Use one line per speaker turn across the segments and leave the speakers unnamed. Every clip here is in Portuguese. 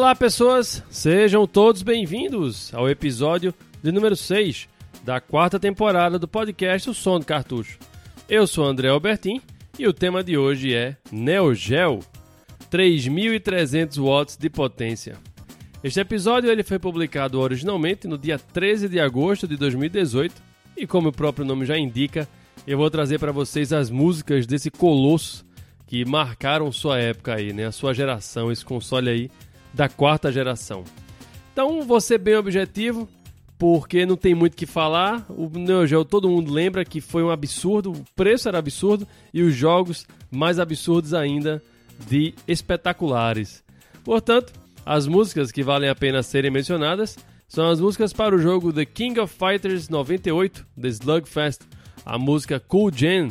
Olá, pessoas! Sejam todos bem-vindos ao episódio de número 6 da quarta temporada do podcast O Som do Cartucho. Eu sou André Albertin e o tema de hoje é Neo Geo 3.300 watts de potência. Este episódio ele foi publicado originalmente no dia 13 de agosto de 2018 e como o próprio nome já indica, eu vou trazer para vocês as músicas desse colosso que marcaram sua época aí, né? A sua geração, esse console aí da quarta geração. Então, ser bem objetivo, porque não tem muito o que falar. O Neo Geo todo mundo lembra que foi um absurdo, o preço era absurdo e os jogos mais absurdos ainda de espetaculares. Portanto, as músicas que valem a pena serem mencionadas são as músicas para o jogo The King of Fighters 98, The Slugfest, a música Cool Gen,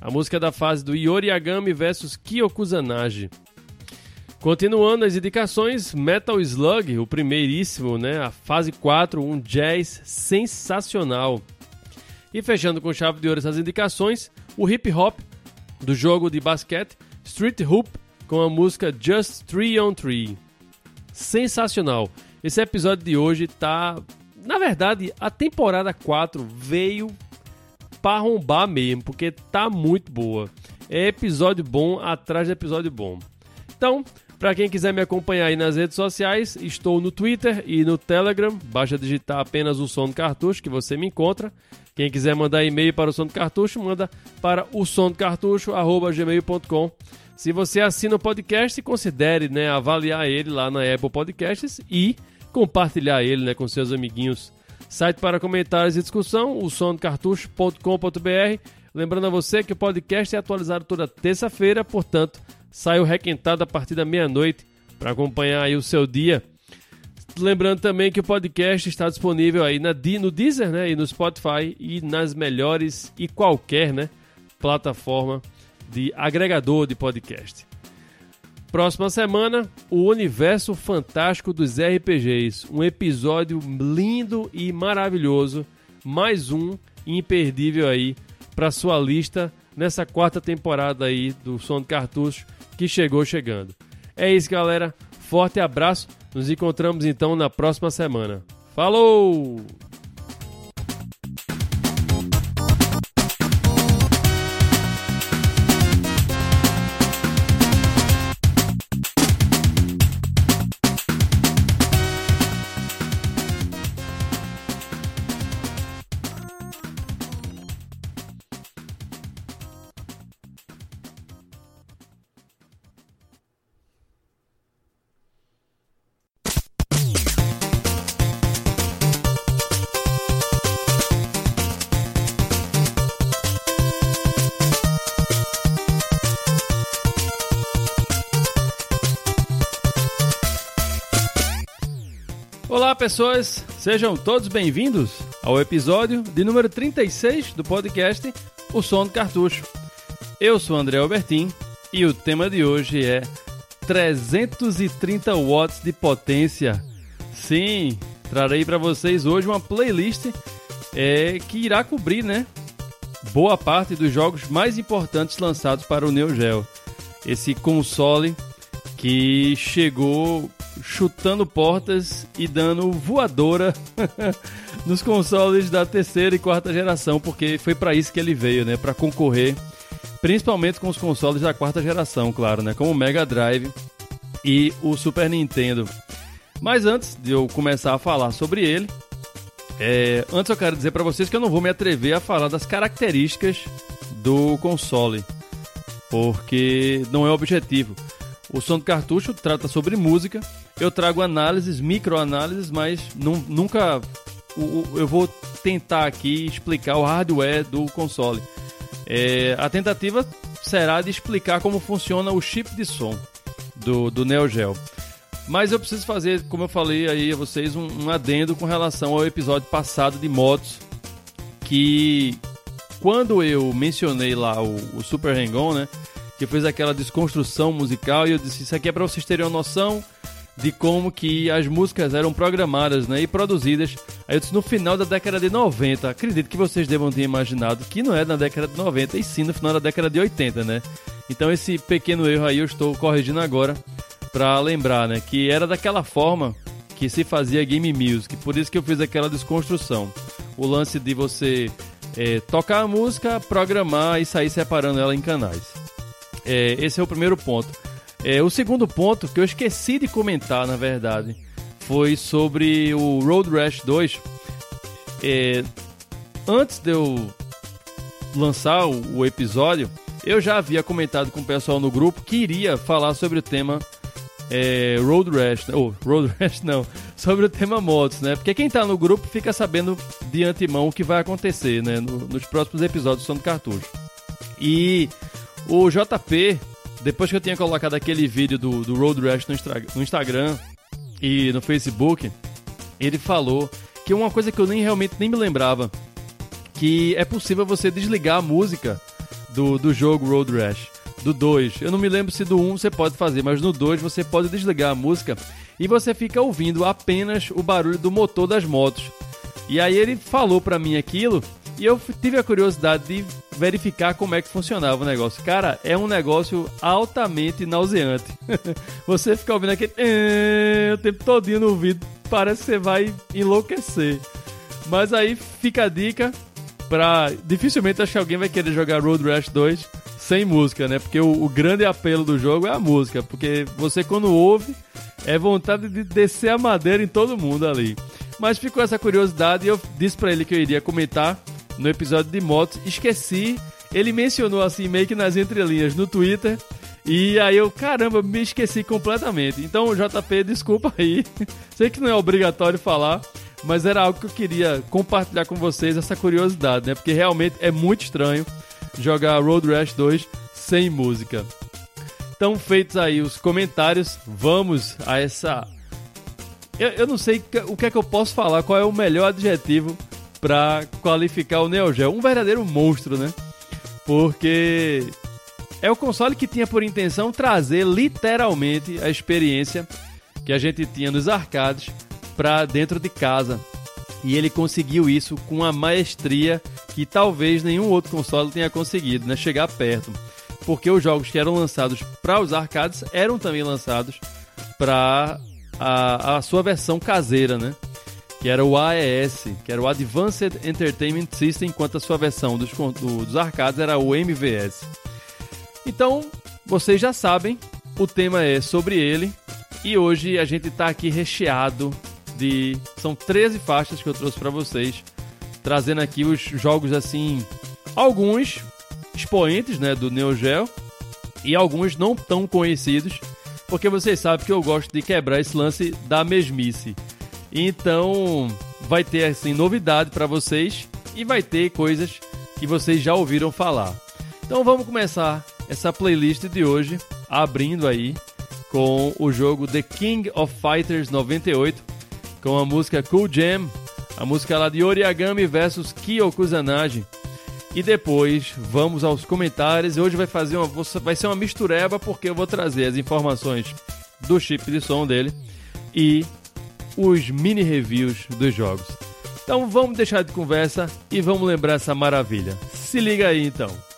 a música da fase do Yori Yagami vs Kyokusanagi. Continuando as indicações, Metal Slug, o primeiríssimo, né? A fase 4, um jazz sensacional. E fechando com chave de ouro essas indicações, o hip hop do jogo de basquete Street Hoop com a música Just 3 on 3. Sensacional. Esse episódio de hoje tá, na verdade, a temporada 4 veio para arrombar mesmo, porque tá muito boa. É episódio bom atrás de episódio bom. Então, para quem quiser me acompanhar aí nas redes sociais, estou no Twitter e no Telegram. Basta digitar apenas o som do cartucho que você me encontra. Quem quiser mandar e-mail para o som do cartucho, manda para o som do. Se você assina o podcast, considere né, avaliar ele lá na Apple Podcasts e compartilhar ele né, com seus amiguinhos. Site para comentários e discussão, o somdocartucho.com.br. Lembrando a você que o podcast é atualizado toda terça-feira, portanto, saiu requentado a partir da meia-noite para acompanhar aí o seu dia. Lembrando também que o podcast está disponível aí na, no Deezer, né, e no Spotify e nas melhores e qualquer, né, plataforma de agregador de podcast. Próxima semana, o universo fantástico dos RPGs, um episódio lindo e maravilhoso, mais um imperdível aí para sua lista nessa quarta temporada aí do Som do Cartucho que chegou chegando. É isso, galera. Forte abraço. Nos encontramos então na próxima semana. Falou! Pessoas! Sejam todos bem-vindos ao episódio de número 36 do podcast O Som do Cartucho. Eu sou André Albertin e o tema de hoje é 330 watts de potência. Sim, trarei para vocês hoje uma playlist é, que irá cobrir, né? Boa parte dos jogos mais importantes lançados para o Neo Geo. Esse console que chegou chutando portas e dando voadora nos consoles da terceira e quarta geração, porque foi para isso que ele veio, né, para concorrer, principalmente com os consoles da quarta geração, claro, né, como o Mega Drive e o Super Nintendo. Mas antes de eu começar a falar sobre ele, é, antes eu quero dizer para vocês que eu não vou me atrever a falar das características do console, porque não é objetivo. O som do cartucho trata sobre música. Eu trago análises, microanálises, mas nunca eu vou tentar aqui explicar o hardware do console. É, a tentativa será de explicar como funciona o chip de som do, do Neo Geo. Mas eu preciso fazer, como eu falei aí a vocês, um, um adendo com relação ao episódio passado de motos. Que quando eu mencionei lá o, o Super Hang-On, né? Que fez aquela desconstrução musical e eu disse, isso aqui é para vocês terem uma noção de como que as músicas eram programadas né, e produzidas aí eu disse, no final da década de 90. Acredito que vocês devam ter imaginado que não é na década de 90 e sim no final da década de 80, né? Então esse pequeno erro aí eu estou corrigindo agora. para lembrar, né, que era daquela forma que se fazia game music. Por isso que eu fiz aquela desconstrução. O lance de você é, tocar a música, programar e sair separando ela em canais. É, esse é o primeiro ponto. É, o segundo ponto, que eu esqueci de comentar, na verdade, foi sobre o Road Rash 2. É, antes de eu lançar o, o episódio, eu já havia comentado com o pessoal no grupo que iria falar sobre o tema é, Road Rash, ou Road Rash não, sobre o tema motos, né? Porque quem tá no grupo fica sabendo de antemão o que vai acontecer, né? No, nos próximos episódios do Cartucho. E o JP, depois que eu tinha colocado aquele vídeo do, do Road Rash no, no Instagram e no Facebook, ele falou que uma coisa que eu nem realmente nem me lembrava, que é possível você desligar a música do, do jogo Road Rash. Do 2. Eu não me lembro se do 1 um você pode fazer, mas no 2 você pode desligar a música e você fica ouvindo apenas o barulho do motor das motos. E aí ele falou pra mim aquilo e eu tive a curiosidade de verificar como é que funcionava o negócio. Cara, é um negócio altamente nauseante. você fica ouvindo aquele o tempo todinho no ouvido, parece que você vai enlouquecer. Mas aí fica a dica pra. Dificilmente acho que alguém vai querer jogar Road Rash 2 sem música, né? Porque o, o, grande apelo do jogo é a música. Porque você, quando ouve, é vontade de descer a madeira em todo mundo ali. Mas ficou essa curiosidade e eu disse para ele que eu iria comentar no episódio de motos. Esqueci. Ele mencionou assim, meio que nas entrelinhas no Twitter. E aí eu, caramba, me esqueci completamente. Então, JP, desculpa aí. Sei que não é obrigatório falar, mas era algo que eu queria compartilhar com vocês, essa curiosidade, né? Porque realmente é muito estranho jogar Road Rash 2 sem música. Então, feitos aí os comentários, vamos a essa. Eu, eu não sei o que é que eu posso falar, qual é o melhor adjetivo para qualificar o Neo Geo. Um verdadeiro monstro, né? Porque é o console que tinha por intenção trazer literalmente a experiência que a gente tinha nos arcades para dentro de casa. E ele conseguiu isso com uma maestria que talvez nenhum outro console tenha conseguido, né? Chegar perto. Porque os jogos que eram lançados para os arcades eram também lançados para a, a sua versão caseira, né? Que era o AES, que era o Advanced Entertainment System, enquanto a sua versão dos, do, dos arcades era o MVS. Então, vocês já sabem, o tema é sobre ele. E hoje a gente está aqui recheado de. São 13 faixas que eu trouxe para vocês, trazendo aqui os jogos assim. Alguns expoentes né, do Neo Geo e alguns não tão conhecidos, porque vocês sabem que eu gosto de quebrar esse lance da mesmice. Então, vai ter assim novidade para vocês e vai ter coisas que vocês já ouviram falar. Então, vamos começar essa playlist de hoje abrindo aí com o jogo The King of Fighters 98 com a música Cool Jam, a música lá de Oriagami versus Kyo Kusanagi. E depois vamos aos comentários. Hoje vai fazer uma, vai ser uma mistureba porque eu vou trazer as informações do chip de som dele e os mini reviews dos jogos. Então vamos deixar de conversa e vamos lembrar essa maravilha. Se liga aí então.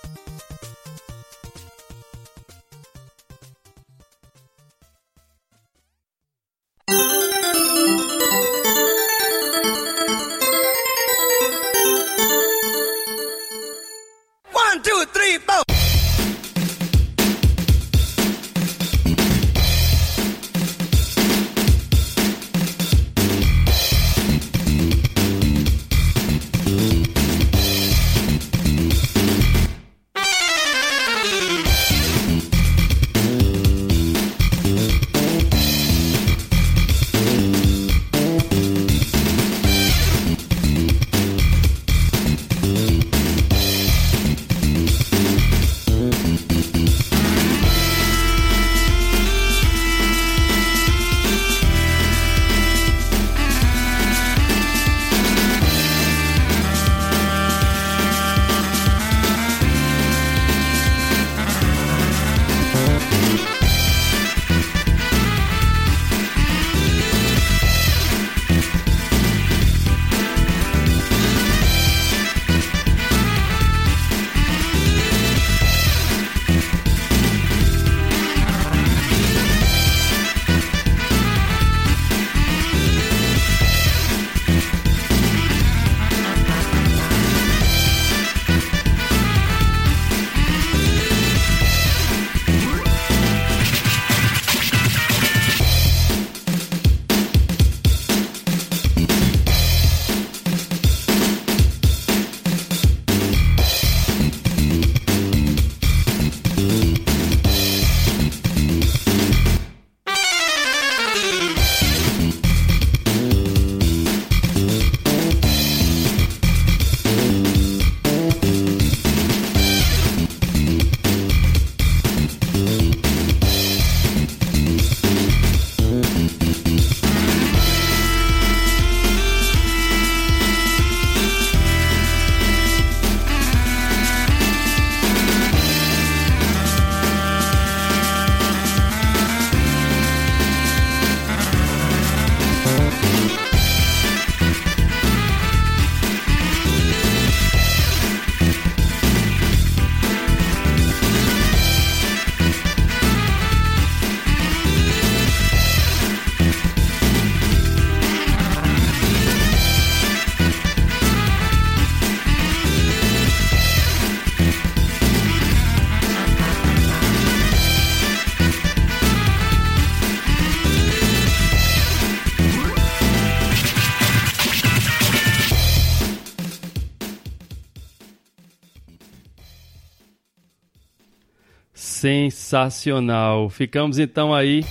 Sensacional. Ficamos então aí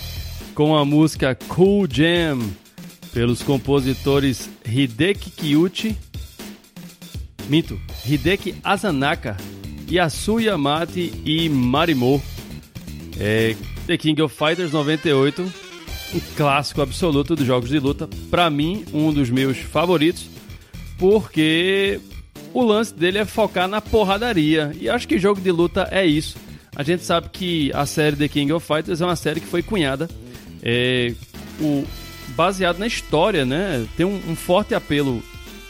com a música Cool Jam pelos compositores Hideki Kiyuchi, Mito, Hideki Azanaka, Yasuya Mati e Marimo. É, The King of Fighters 98, um clássico absoluto dos jogos de luta. Para mim, um dos meus favoritos, porque o lance dele é focar na porradaria. E acho que jogo de luta é isso. A gente sabe que a série The King of Fighters é uma série que foi cunhada é, o, baseado na história, né? Tem um, um forte apelo,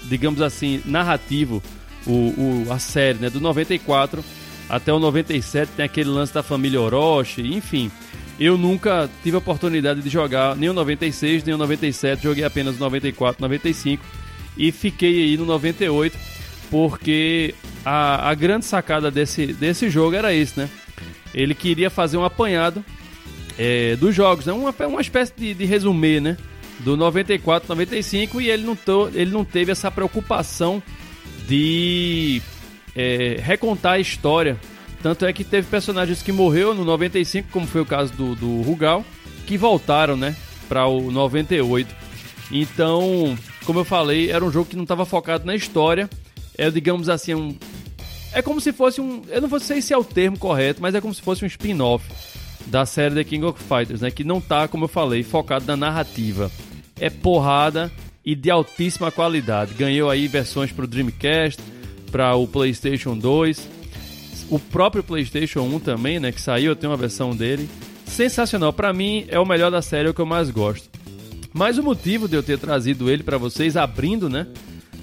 digamos assim, narrativo, o, o, a série, né? Do 94 até o 97 tem aquele lance da família Orochi, enfim. Eu nunca tive a oportunidade de jogar nem o 96, nem o 97, joguei apenas o 94, 95 e fiquei aí no 98 porque a, a grande sacada desse, desse jogo era isso, né? Ele queria fazer um apanhado é, dos jogos, né? uma, uma espécie de, de resumê, né? Do 94, 95 e ele não, to, ele não teve essa preocupação de é, recontar a história tanto é que teve personagens que morreu no 95, como foi o caso do, do Rugal, que voltaram, né, para o 98. Então, como eu falei, era um jogo que não estava focado na história. É, digamos assim, um. É como se fosse um. Eu não sei se é o termo correto, mas é como se fosse um spin-off da série The King of Fighters, né? Que não tá, como eu falei, focado na narrativa. É porrada e de altíssima qualidade. Ganhou aí versões para o Dreamcast, para o PlayStation 2 o próprio PlayStation 1 também, né, que saiu, eu tenho uma versão dele. Sensacional, para mim é o melhor da série, é o que eu mais gosto. Mas o motivo de eu ter trazido ele para vocês, abrindo, né,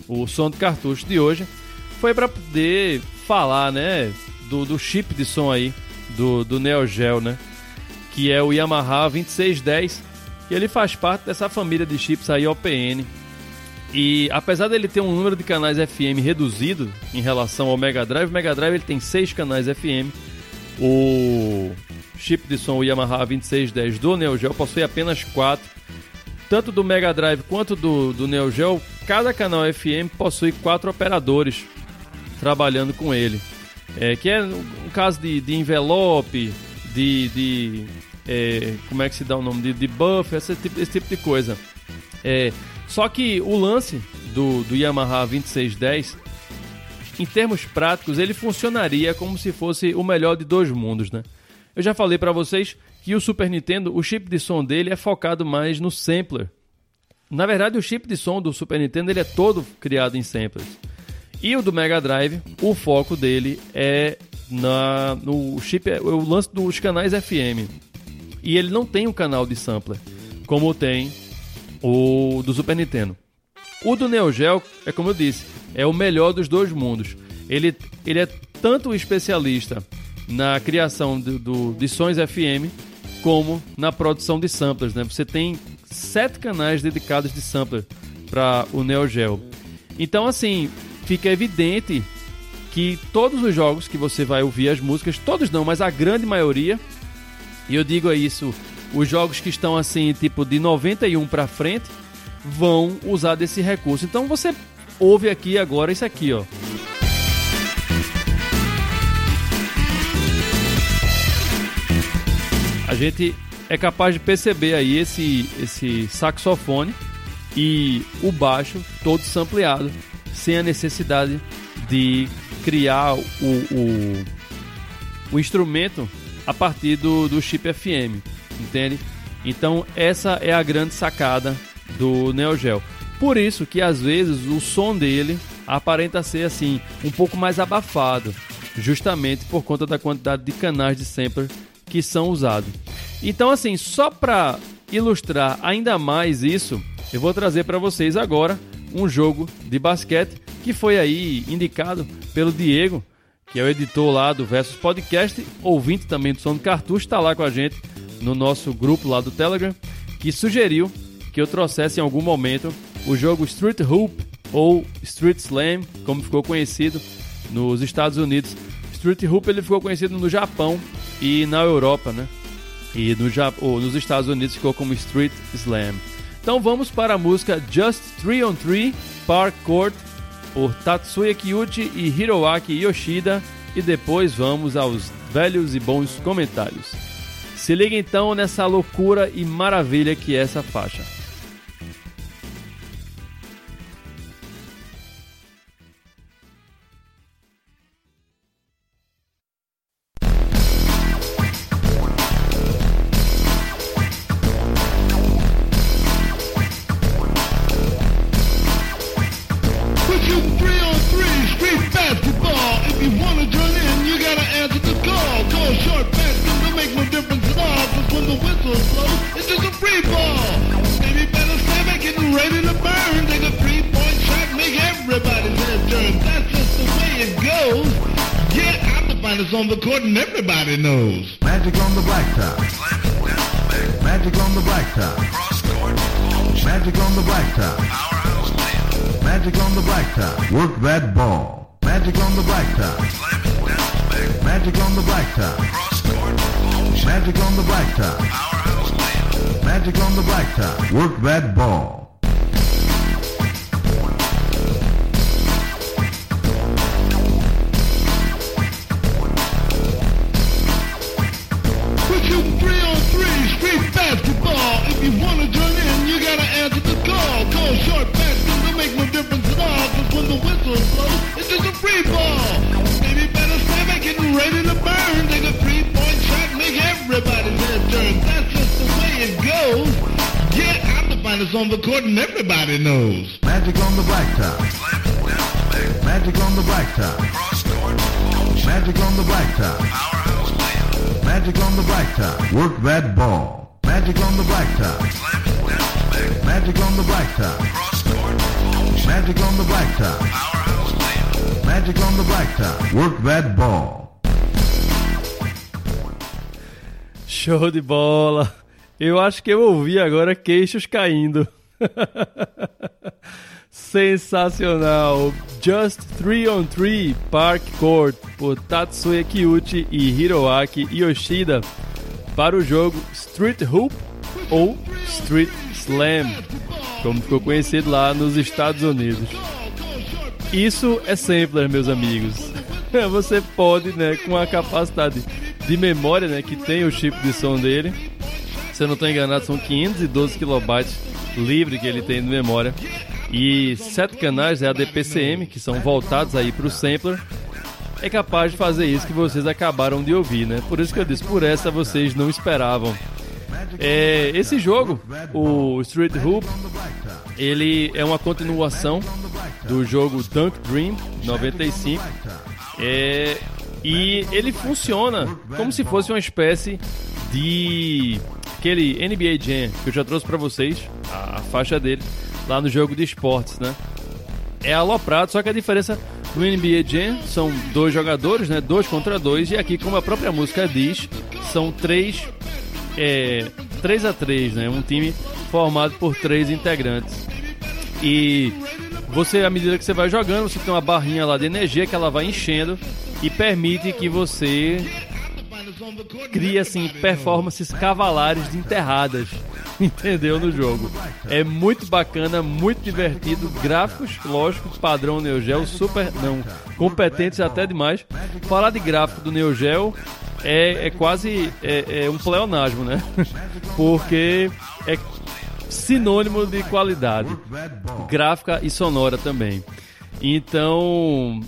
o som do cartucho de hoje, foi para poder falar, né, do, do, chip de som aí do, do Neo Geo, né, que é o Yamaha 2610, e ele faz parte dessa família de chips aí OPN, e apesar dele ter um número de canais FM reduzido em relação ao Mega Drive, o Mega Drive ele tem seis canais FM. O chip de som Yamaha 2610 do Neo Geo possui apenas quatro. Tanto do Mega Drive quanto do, do Neo Geo, cada canal FM possui quatro operadores trabalhando com ele. É, que é um caso de, de envelope, de, de é, como é que se dá o nome de, de buff, esse tipo, esse tipo de coisa. É, só que o lance do, do Yamaha 2610, em termos práticos, ele funcionaria como se fosse o melhor de dois mundos, né? Eu já falei para vocês que o Super Nintendo, o chip de som dele é focado mais no sampler. Na verdade, o chip de som do Super Nintendo ele é todo criado em samplers. E o do Mega Drive, o foco dele é na, no chip, é o lance dos canais FM. E ele não tem um canal de sampler, como tem o do Super Nintendo. O do Neo Geo, é como eu disse, é o melhor dos dois mundos. Ele, ele é tanto especialista na criação do, do, de sons FM como na produção de samplers. Né? Você tem sete canais dedicados de sampler para o Neo Geo. Então, assim, fica evidente que todos os jogos que você vai ouvir as músicas, todos não, mas a grande maioria, e eu digo isso os jogos que estão assim, tipo de 91 para frente, vão usar desse recurso. Então você ouve aqui agora isso aqui, ó. A gente é capaz de perceber aí esse, esse saxofone e o baixo todo sampleado, sem a necessidade de criar o, o, o instrumento a partir do, do chip FM entende? Então essa é a grande sacada do Neo Geo. Por isso que às vezes o som dele aparenta ser assim um pouco mais abafado, justamente por conta da quantidade de canais de sampler que são usados. Então assim, só para ilustrar ainda mais isso, eu vou trazer para vocês agora um jogo de basquete que foi aí indicado pelo Diego, que é o editor lá do Versus Podcast, ouvinte também do Som do Cartucho, está lá com a gente no nosso grupo lá do Telegram, que sugeriu que eu trouxesse em algum momento o jogo Street Hoop ou Street Slam, como ficou conhecido nos Estados Unidos. Street Hoop ele ficou conhecido no Japão e na Europa, né? E no nos Estados Unidos ficou como Street Slam. Então vamos para a música Just 3 on 3 Park Court por Tatsuya Kiyuchi e Hiroaki Yoshida e depois vamos aos velhos e bons comentários. Se liga então nessa loucura e maravilha que é essa faixa.
Work that ball.
Show de bola. Eu acho que eu ouvi agora queixos caindo. Sensacional! Just 3 on 3 Park Court por Tatsuya Kiyuchi e Hiroaki Yoshida para o jogo Street Hoop ou Street Slam, como ficou conhecido lá nos Estados Unidos. Isso é sampler, meus amigos. Você pode, né, com a capacidade de memória, né, que tem o chip de som dele, se eu não estou enganado, são 512 kilobytes livre que ele tem de memória. E sete canais é a DPCM, que são voltados aí para o sampler. É capaz de fazer isso que vocês acabaram de ouvir, né? Por isso que eu disse, por essa vocês não esperavam. É, esse jogo, o Street Hoop, ele é uma continuação do jogo Dunk Dream 95. É, e ele funciona como se fosse uma espécie de aquele NBA Jam que eu já trouxe para vocês, a, a, faixa dele, lá no jogo de esportes, né? É aloprado, só que a diferença no NBA Jam são dois jogadores, né? Dois contra dois, e aqui, como a própria música diz, são três, é, três a três, né? Um time formado por três integrantes. E você, à medida que você vai jogando, você tem uma barrinha lá de energia que ela vai enchendo e permite que você cria assim performances cavalares de enterradas, entendeu no jogo. É muito bacana, muito divertido, gráficos, lógico, padrão Neo Geo, super, não, competentes até demais. Falar de gráfico do Neo Geo é, é quase é, é um pleonasmo, né? Porque é sinônimo de qualidade gráfica e sonora também. Então,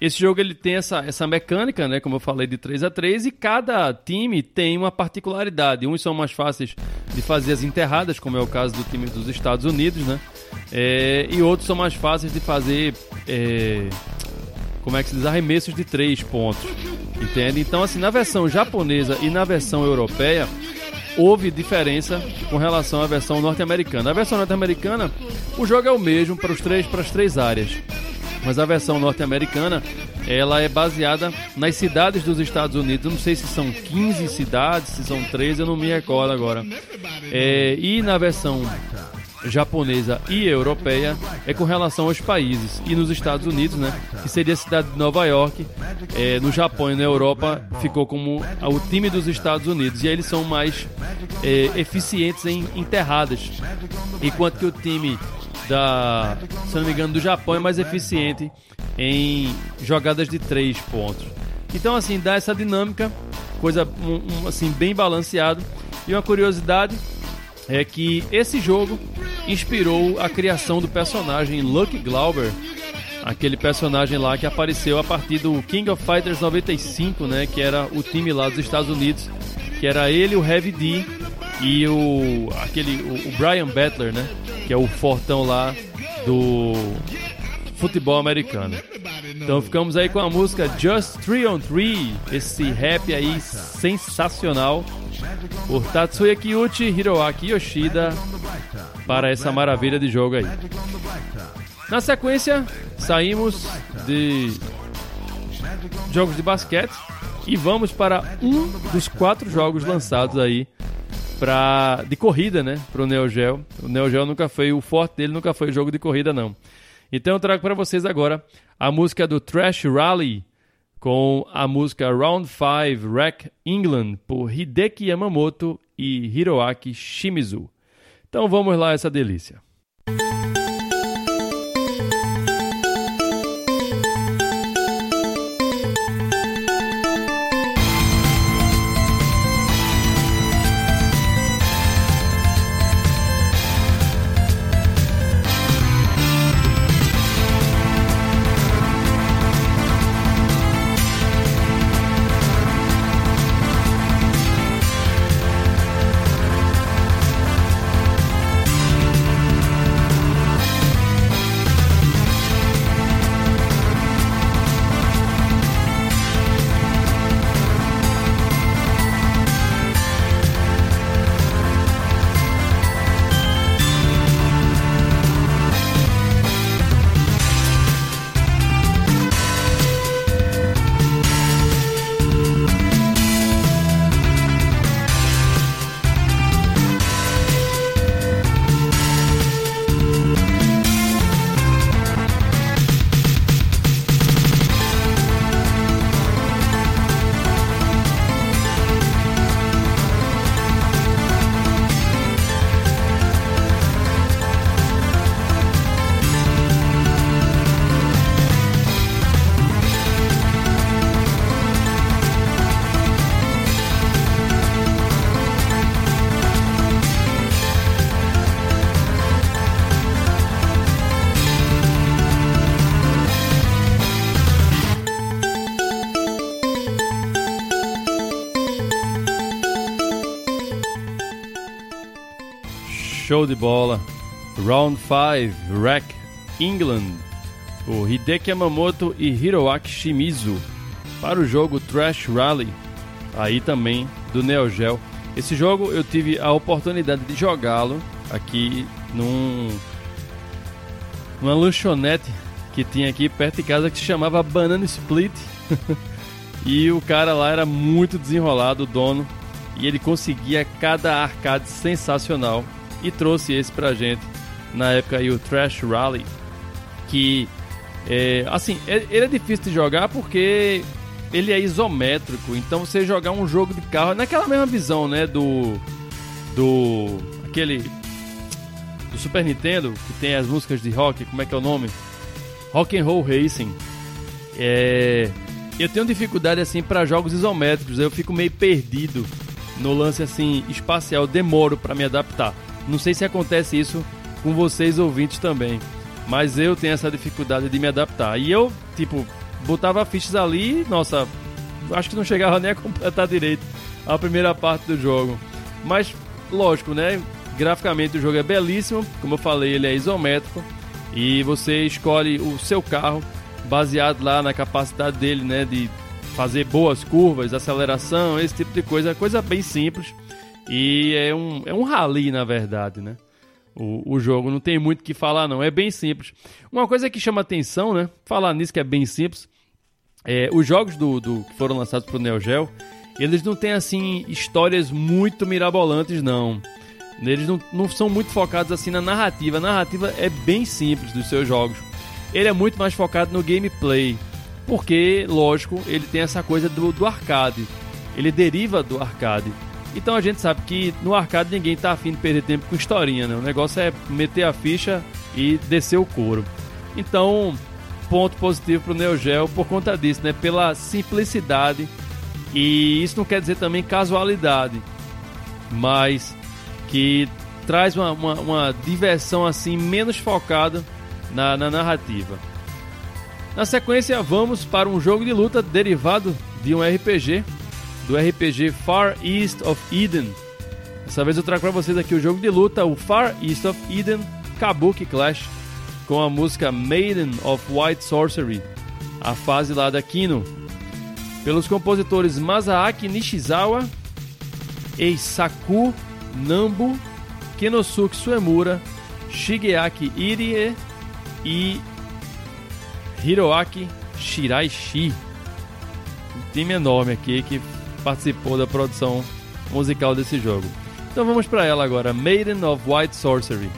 esse jogo ele tem essa, essa mecânica, né, como eu falei, de 3 a 3 e cada time tem uma particularidade. Uns são mais fáceis de fazer as enterradas, como é o caso do time dos Estados Unidos, né? É, e outros são mais fáceis de fazer, é, como é que se diz, arremessos de 3 pontos, entende? Então, assim, na versão japonesa e na versão europeia, houve diferença com relação à versão norte-americana. A versão norte-americana, o jogo é o mesmo para, os três, para as três áreas mas a versão norte-americana ela é baseada nas cidades dos Estados Unidos. Eu não sei se são 15 cidades, se são 13, eu não me recordo agora. É, e na versão japonesa e europeia é com relação aos países. E nos Estados Unidos, né, que seria a cidade de Nova York, é, no Japão e na Europa ficou como o time dos Estados Unidos. E aí eles são mais é, eficientes em enterradas. Enquanto que o time da, se não me engano, do Japão é mais eficiente em jogadas de três pontos. Então, assim, dá essa dinâmica, coisa um, um, assim bem balanceado. E uma curiosidade é que esse jogo inspirou a criação do personagem Lucky Glauber, aquele personagem lá que apareceu a partir do King of Fighters 95, né, que era o time lá dos Estados Unidos, que era ele, o Heavy D e o aquele o, o Brian Battler, né, que é o fortão lá do futebol americano. Então ficamos aí com a música Just 3 on 3, esse rap aí sensacional por Tatsuya Kiyuchi Hiroaki Yoshida para essa maravilha de jogo aí. Na sequência, saímos de jogos de basquete e vamos para um dos quatro jogos lançados aí pra, de corrida, né, pro Neo Geo. O Neo Geo nunca foi, o forte dele nunca foi jogo de corrida não. Então eu trago para vocês agora a música do Trash Rally com a música Round 5 Wreck England por Hideki Yamamoto e Hiroaki Shimizu. Então vamos lá essa delícia. Show de bola. Round 5, Wreck, England. O Hideki Yamamoto e Hiroaki Shimizu. Para o jogo Trash Rally. Aí também do Neo Geo. Esse jogo eu tive a oportunidade de jogá-lo aqui num numa lanchonete que tinha aqui perto de casa que se chamava Banana Split. e o cara lá era muito desenrolado, o dono, e ele conseguia cada arcade sensacional e trouxe esse pra gente na época aí o Trash Rally, que é, assim, é, ele é difícil de jogar porque ele é isométrico, então você jogar um jogo de carro naquela mesma visão, né, do do aquele do Super Nintendo que tem as músicas de rock, como é que é o nome? Rock and Roll Racing. É, eu tenho dificuldade assim para jogos isométricos, eu fico meio perdido no lance assim espacial, demoro para me adaptar. Não sei se acontece isso com vocês ouvintes também, mas eu tenho essa dificuldade de me adaptar. E eu, tipo, botava fichas ali, nossa, acho que não chegava nem a completar direito a primeira parte do jogo. Mas, lógico, né? Graficamente o jogo é belíssimo, como eu falei, ele é isométrico e você escolhe o seu carro baseado lá na capacidade dele, né, de fazer boas curvas, aceleração, esse tipo de coisa, coisa bem simples. E é um, é um rally, na verdade, né? O, o jogo não tem muito o que falar, não. É bem simples. Uma coisa que chama atenção, né? Falar nisso que é bem simples. É, os jogos do, do, que foram lançados pro Neo Geo, eles não têm, assim, histórias muito mirabolantes, não. Eles não, não são muito focados, assim, na narrativa. A narrativa é bem simples dos seus jogos. Ele é muito mais focado no gameplay. Porque, lógico, ele tem essa coisa do, do arcade. Ele deriva do arcade. Então a gente sabe que no arcade ninguém tá afim de perder tempo com historinha, né? O negócio é meter a ficha e descer o couro. Então, ponto positivo pro Neo Geo por conta disso, né? Pela simplicidade e isso não quer dizer também casualidade, mas que traz uma, uma, uma diversão assim menos focada na, na narrativa. Na sequência, vamos para um jogo de luta derivado de um RPG, do RPG Far East of Eden. Dessa vez eu trago para vocês aqui o jogo de luta, o Far East of Eden Kabuki Clash, com a música Maiden of White Sorcery, a fase lá da Kino, pelos compositores Masaaki Nishizawa, Eisaku Nambu, Kenosuke Suemura, Shigeaki Irie e Hiroaki Shiraishi. Um time enorme aqui que participou da produção musical desse jogo. Então vamos para ela agora, Maiden of White Sorcery.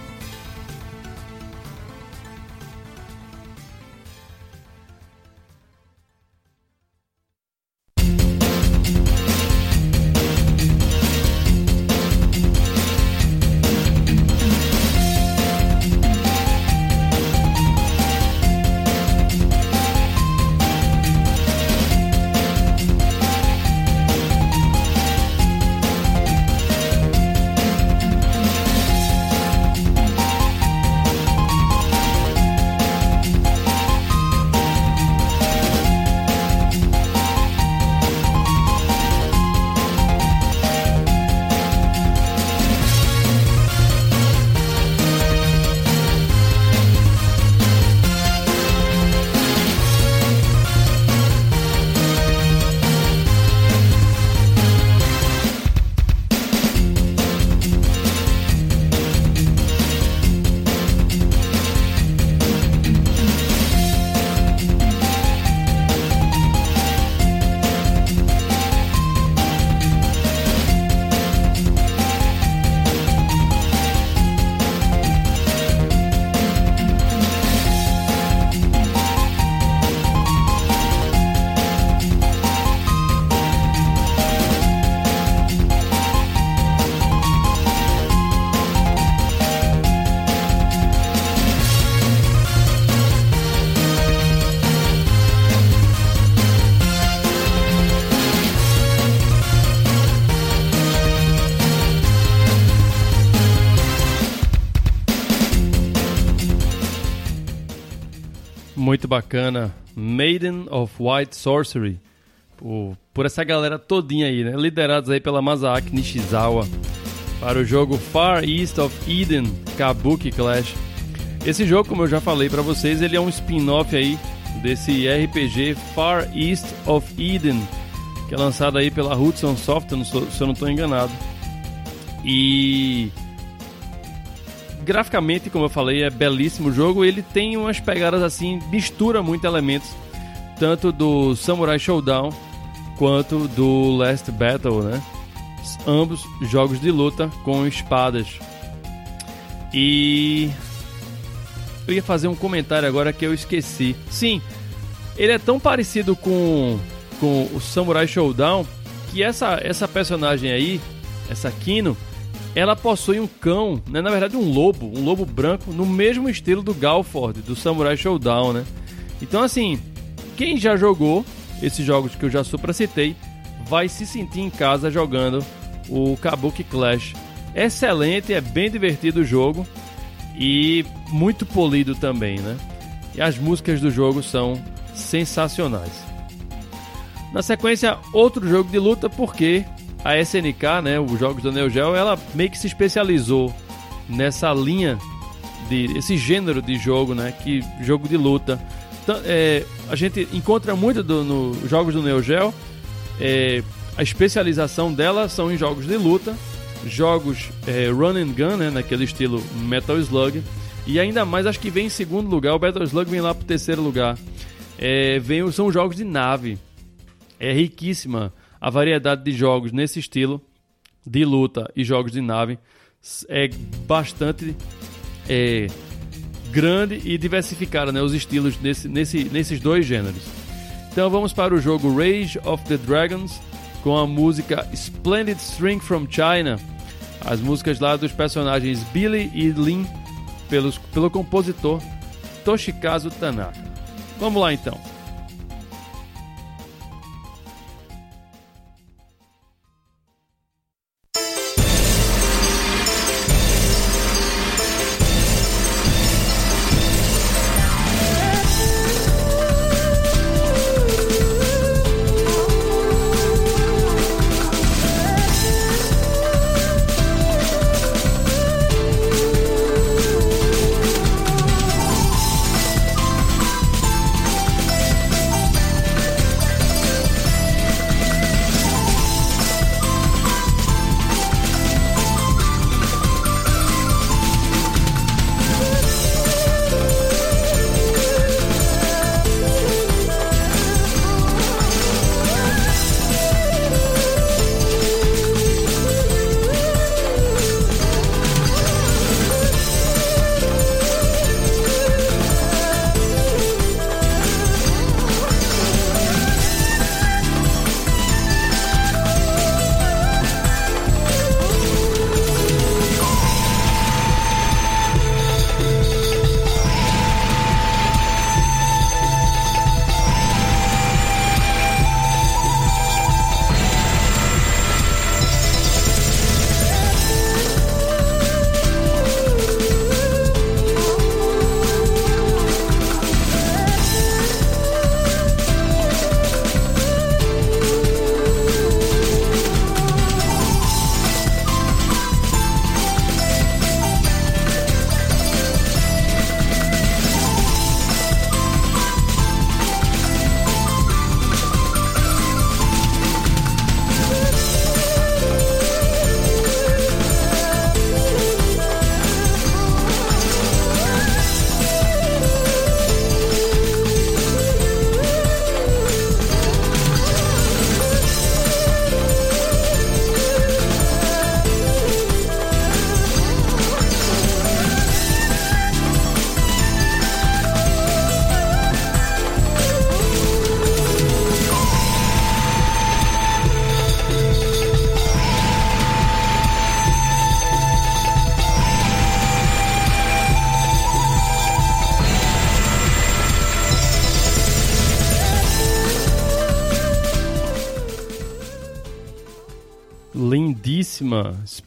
Bacana. Maiden of White Sorcery. Por, por essa galera todinha aí, né? Liderados aí pela Masaaki Nishizawa. Para o jogo Far East of Eden Kabuki Clash. Esse jogo, como eu já falei para vocês, ele é um spin-off aí desse RPG Far East of Eden, que é lançado aí pela Hudson Software, se eu não estou enganado. E graficamente, como eu falei, é belíssimo o jogo. Ele tem umas pegadas assim, mistura muito elementos, tanto do Samurai Showdown quanto do Last Battle, né? Ambos jogos de luta com espadas. E eu ia fazer um comentário agora que eu esqueci. Sim, ele é tão parecido com, com o Samurai Showdown que essa, essa personagem aí, essa Kino, ela possui um cão, né? na verdade um lobo, um lobo branco, no mesmo estilo do Galford, do Samurai Showdown, né? Então assim, quem já jogou esses jogos que eu já supracitei, vai se sentir em casa jogando o Kabuki Clash. Excelente, é bem divertido o jogo e muito polido também, né? E as músicas do jogo são sensacionais. Na sequência, outro jogo de luta, porque a SNK, né, os jogos da Neo Geo, ela meio que se especializou nessa linha de esse gênero de jogo, né, que jogo de luta. Então, é, a gente encontra muito nos no jogos do Neo Geo. É, a especialização dela são em jogos de luta, jogos é, run and gun, né, naquele estilo Metal Slug, e ainda mais acho que vem em segundo lugar. O Metal Slug vem lá pro terceiro lugar. É, vem, são jogos de nave. É riquíssima a variedade de jogos nesse estilo de luta e jogos de nave é bastante é, grande e diversificada, né, os estilos nesse, nesse, nesses dois gêneros. Então vamos para o jogo Rage of the Dragons com a música Splendid String from China, as músicas lá dos personagens Billy e Lin pelos, pelo compositor Toshikazu Tanaka. Vamos lá então.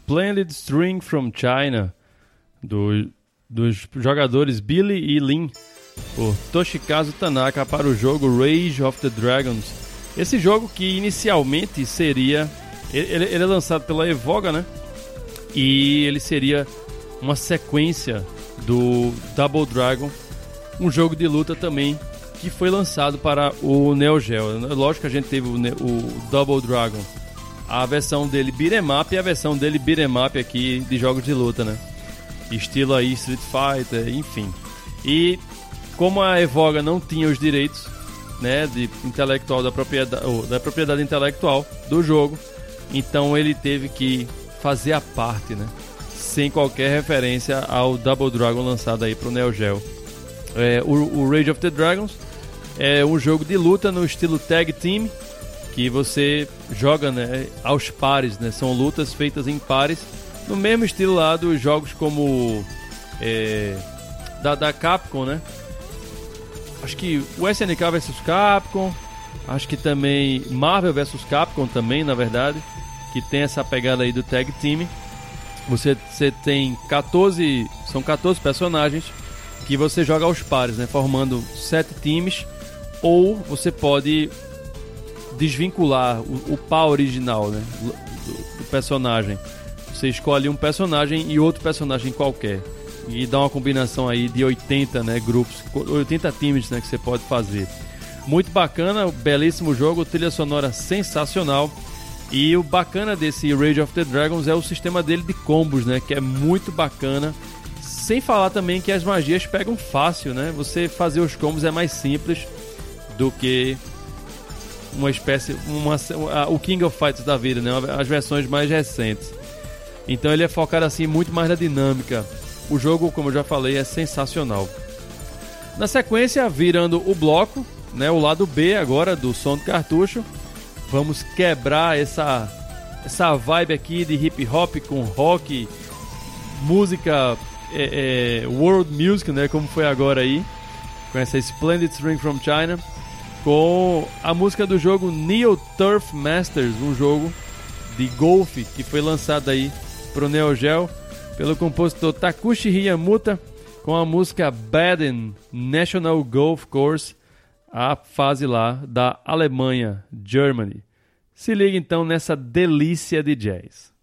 Splendid String from China do, dos jogadores Billy e Lin por Toshikazu Tanaka para o jogo Rage of the Dragons. Esse jogo que inicialmente seria ele, ele é lançado pela Evoga, né? E ele seria uma sequência do Double Dragon, um jogo de luta também que foi lançado para o Neo Geo. Lógico que a gente teve o, o Double Dragon a versão dele beat'em e a versão dele beat'em aqui de jogos de luta, né? Estilo aí Street Fighter, enfim. E como a Evoga não tinha os direitos, né, de intelectual da propriedade, da propriedade intelectual do jogo, então ele teve que fazer a parte, né? Sem qualquer referência ao Double Dragon lançado aí pro Neo Geo. É, o, o Rage of the Dragons é um jogo de luta no estilo Tag Team, que você joga né, aos pares, né? São lutas feitas em pares, no mesmo estilo lá dos jogos como é, da, da Capcom, né? Acho que o SNK vs Capcom, acho que também Marvel vs Capcom também, na verdade, que tem essa pegada aí do tag team. Você, você tem 14, são 14 personagens que você joga aos pares, né, formando sete times, ou você pode desvincular o, o par original né, do, do, personagem. Você escolhe um personagem e outro personagem qualquer. E dá uma combinação aí de 80 né, grupos, 80 times né, que você pode fazer. Muito bacana, belíssimo jogo, trilha sonora sensacional. E o bacana desse Rage of the Dragons é o sistema dele de combos, né? Que é muito bacana. Sem falar também que as magias pegam fácil, né? Você fazer os combos é mais simples do que uma espécie, uma, o King of Fighters da vida, né? As versões mais recentes. Então ele é focado assim muito mais na dinâmica. O jogo, como eu já falei, é sensacional. Na sequência, virando o bloco, né, o lado B agora do som do cartucho, vamos quebrar essa essa vibe aqui de hip hop com rock, música é, é, world music, né, como foi agora aí com essa Splendid String from China, com a música do jogo Neo Turf Masters, um jogo de golfe que foi lançado aí pro Neo Geo pelo compositor Takushi Hiyamuta com a música Baden National Golf Course, a fase lá da Alemanha, Germany. Se liga então nessa delícia de jazz.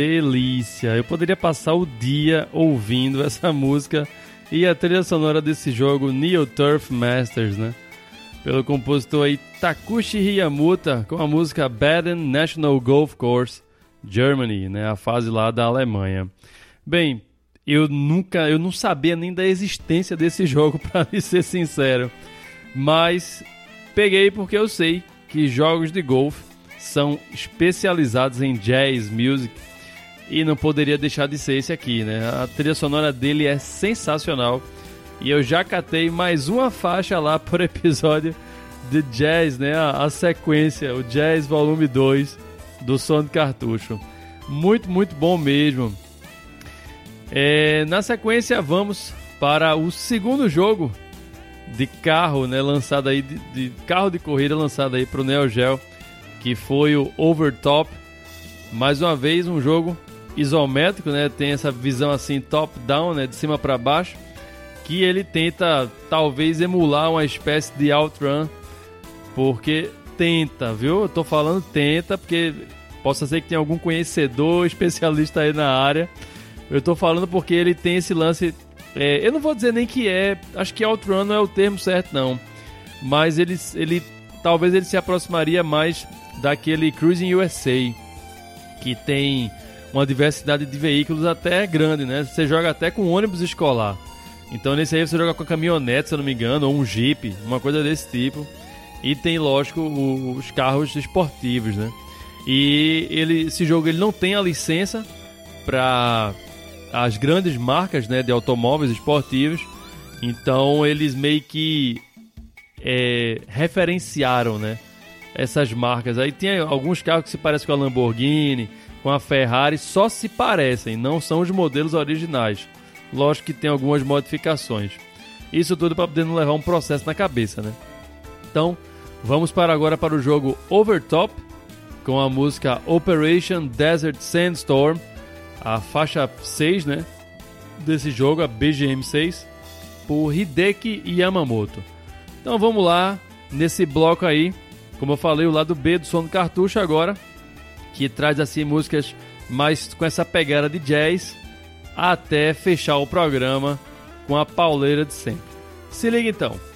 Delícia! Eu poderia passar o dia ouvindo essa música e a trilha sonora desse jogo Neo Turf Masters, né? Pelo compositor aí Takushi Hiyamuta com a música Baden National Golf Course Germany, né? A fase lá da Alemanha. Bem, eu nunca, eu não sabia nem da existência desse jogo para ser sincero, mas peguei porque eu sei que jogos de golfe são especializados em jazz music e não poderia deixar de ser esse aqui, né? A trilha sonora dele é sensacional. E eu já catei mais uma faixa lá por episódio de jazz, né? A, a sequência, o Jazz Volume 2 do som de cartucho. Muito, muito bom mesmo. É, na sequência, vamos para o segundo jogo de carro, né? Lançado aí, de, de carro de corrida lançado aí para o Neo Geo, que foi o Overtop. Mais uma vez, um jogo isométrico, né? Tem essa visão assim top-down, né? De cima para baixo, que ele tenta talvez emular uma espécie de outrun, porque tenta, viu? Eu tô falando tenta porque possa ser que tenha algum conhecedor especialista aí na área. Eu tô falando porque ele tem esse lance. É, eu não vou dizer nem que é, acho que outrun não é o termo certo não, mas ele ele talvez ele se aproximaria mais daquele Cruising USA, que tem uma diversidade de veículos até grande, né? Você joga até com ônibus escolar. Então nesse aí você joga com caminhonete, se eu não me engano, ou um Jeep, uma coisa desse tipo. E tem, lógico, os carros esportivos, né? E ele, esse jogo ele não tem a licença para as grandes marcas né, de automóveis esportivos. Então eles meio que é, referenciaram né, essas marcas. Aí tem alguns carros que se parecem com a Lamborghini, com a Ferrari, só se parecem, não são os modelos originais. Lógico que tem algumas modificações. Isso tudo para poder não levar um processo na cabeça, né? Então, vamos para agora para o jogo Overtop com a música Operation Desert Sandstorm, a faixa 6, né, desse jogo, a BGM 6, por Hideki Yamamoto. Então vamos lá nesse bloco aí, como eu falei, o lado B do som do cartucho agora, que traz assim músicas mais com essa pegada de jazz até fechar o programa com a pauleira de sempre. Se liga então.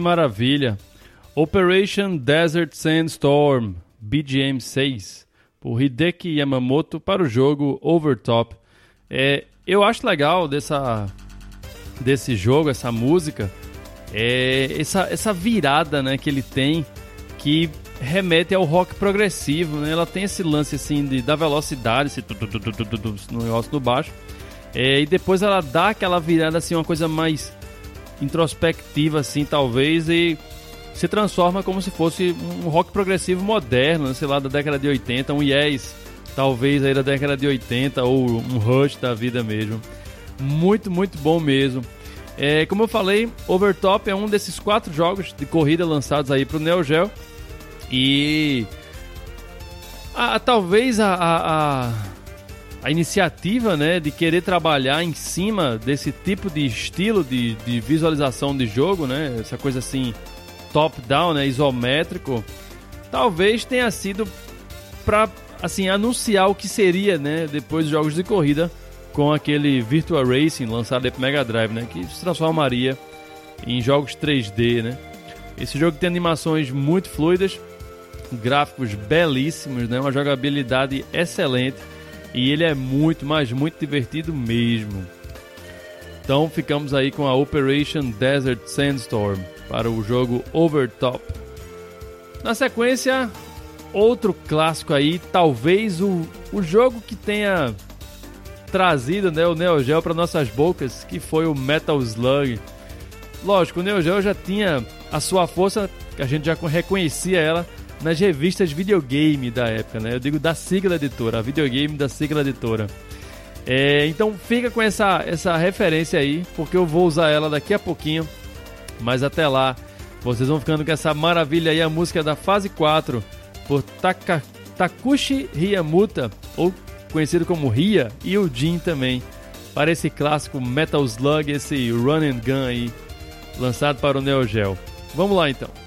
Maravilha! Operation Desert Sandstorm BGM 6 por Hideki Yamamoto para o jogo Overtop. É, eu acho legal dessa, desse jogo, essa música, é essa, essa virada né, que ele tem que remete ao rock progressivo. Né? Ela tem esse lance assim de, da velocidade, esse no negócio do baixo. É, e depois ela dá aquela virada assim, uma coisa mais introspectiva assim, talvez, e se transforma como se fosse um rock progressivo moderno, sei lá, da década de 80, um Yes, talvez aí da década de 80 ou um Rush da vida mesmo. Muito, muito bom mesmo. É, como eu falei, Overtop é um desses quatro jogos de corrida lançados aí para o Neo Geo. E a, talvez a, a, a, iniciativa né, de querer trabalhar em cima desse tipo de estilo de, de visualização de jogo, né, essa coisa assim top-down, né, isométrico, talvez tenha sido para assim anunciar o que seria né, depois dos jogos de corrida com aquele Virtua Racing lançado para Mega Drive, né, que se transformaria em jogos 3D, né? Esse jogo tem animações muito fluidas, gráficos belíssimos, né? Uma jogabilidade excelente e ele é muito, mas muito divertido mesmo. Então ficamos aí com a Operation Desert Sandstorm para o jogo Overtop. Na sequência, outro clássico aí, talvez o, o jogo que tenha trazido né, o Neo Geo para nossas bocas, que foi o Metal Slug. Lógico, o Neo Geo já tinha a sua força, que a gente já reconhecia ela nas revistas videogame da época, né? Eu digo da sigla editora, a videogame da sigla editora. É, então fica com essa, essa referência aí, porque eu vou usar ela daqui a pouquinho. Mas até lá, vocês vão ficando com essa maravilha aí, a música da fase 4, por Taka, Takushi Hiyamuta, ou conhecido como Ria, e o Jin também, para esse clássico Metal Slug, esse Run and Gun aí, lançado para o Neo Geo. Vamos lá então.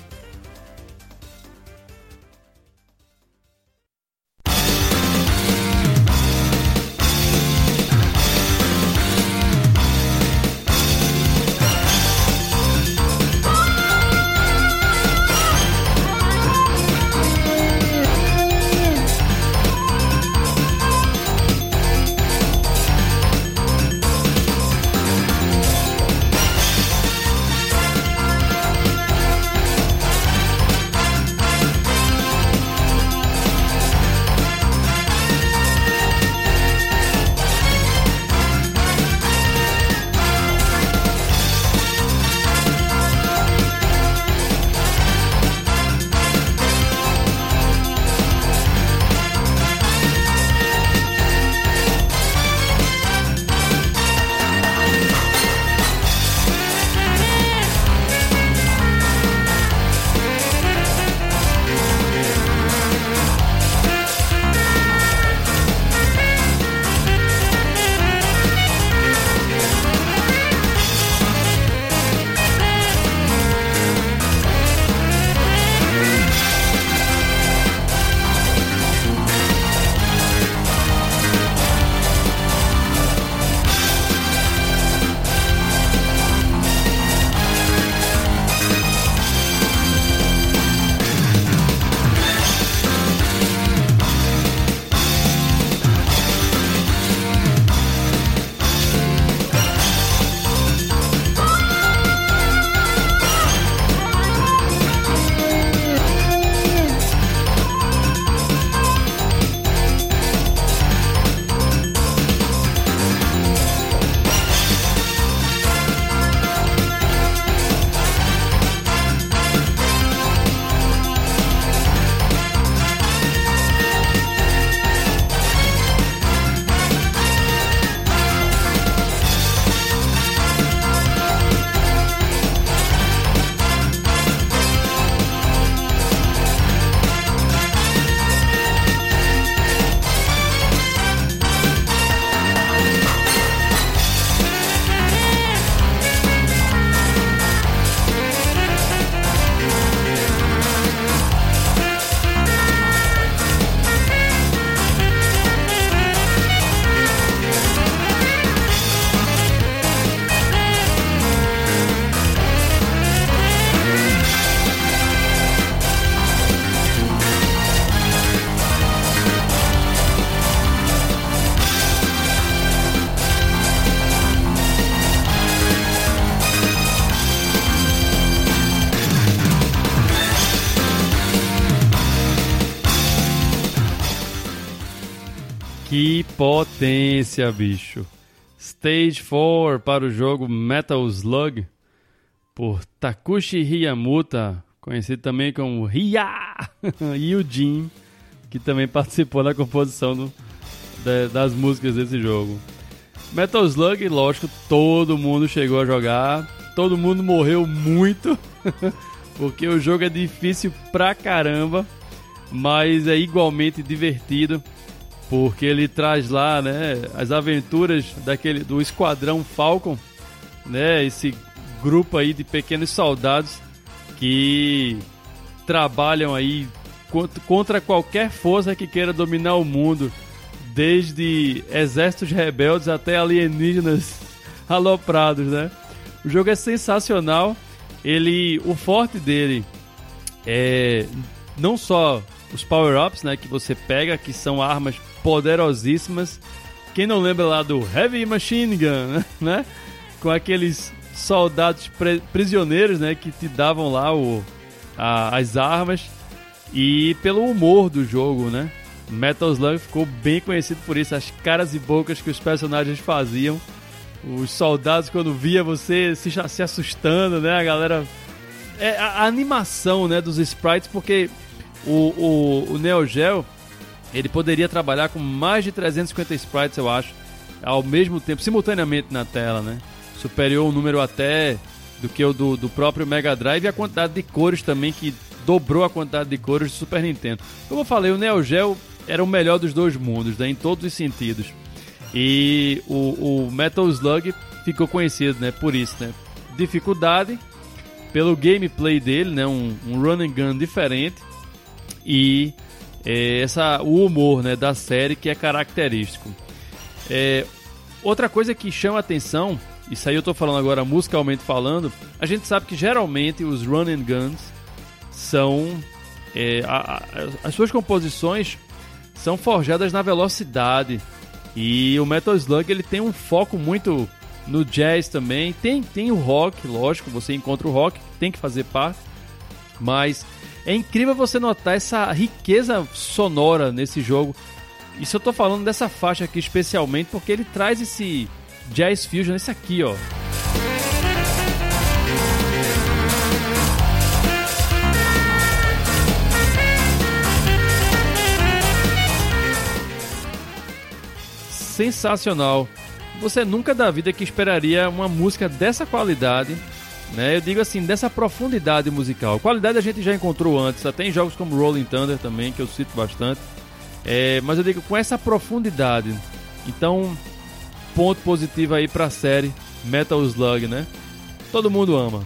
Potência, bicho. Stage 4 para o jogo Metal Slug por Takushi Hiyamuta, conhecido também como Ria Yujin, que também participou da composição do, das músicas desse jogo. Metal Slug, lógico, todo mundo chegou a jogar. Todo mundo morreu muito. porque o jogo é difícil pra caramba. Mas é igualmente divertido. Porque ele traz lá, né, as aventuras daquele do Esquadrão Falcon, né, esse grupo aí de pequenos soldados que trabalham aí contra qualquer força que queira dominar o mundo, desde exércitos rebeldes até alienígenas aloprados, né? O jogo é sensacional. Ele, o forte dele é não só os power-ups, né, que você pega, que são armas poderosíssimas. Quem não lembra lá do Heavy Machine Gun, né? Com aqueles soldados prisioneiros, né, que te davam lá o, a, as armas e pelo humor do jogo, né? Metal Slug ficou bem conhecido por isso, as caras e bocas que os personagens faziam. Os soldados, quando via você se, se assustando, né? A galera. É, a, a animação né, dos sprites, porque o, o, o Neo Geo ele poderia trabalhar com mais de 350 sprites, eu acho, ao mesmo tempo, simultaneamente na tela, né? Superior um número até do que o do, do próprio Mega Drive e a quantidade de cores também que dobrou a quantidade de cores do Super Nintendo. Como eu falei, o Neo Geo era o melhor dos dois mundos, né, em todos os sentidos. E o, o Metal Slug ficou conhecido, né, por isso, né? Dificuldade pelo gameplay dele, né, um, um gun diferente e é, essa o humor, né, da série que é característico. É, outra coisa que chama atenção, isso aí eu estou falando agora musicalmente falando, a gente sabe que geralmente os run and guns são é, a, a, as suas composições são forjadas na velocidade e o Metal Slug ele tem um foco muito no jazz também tem tem o rock lógico você encontra o rock tem que fazer parte mas é incrível você notar essa riqueza sonora nesse jogo. Isso eu tô falando dessa faixa aqui especialmente porque ele traz esse jazz fusion esse aqui ó. Sensacional. Você nunca da vida que esperaria uma música dessa qualidade, né? Eu digo assim, dessa profundidade musical. Qualidade a gente já encontrou antes, até em jogos como Rolling Thunder também, que eu cito bastante. É, mas eu digo com essa profundidade. Então, ponto positivo aí pra série Metal Slug, né? Todo mundo ama.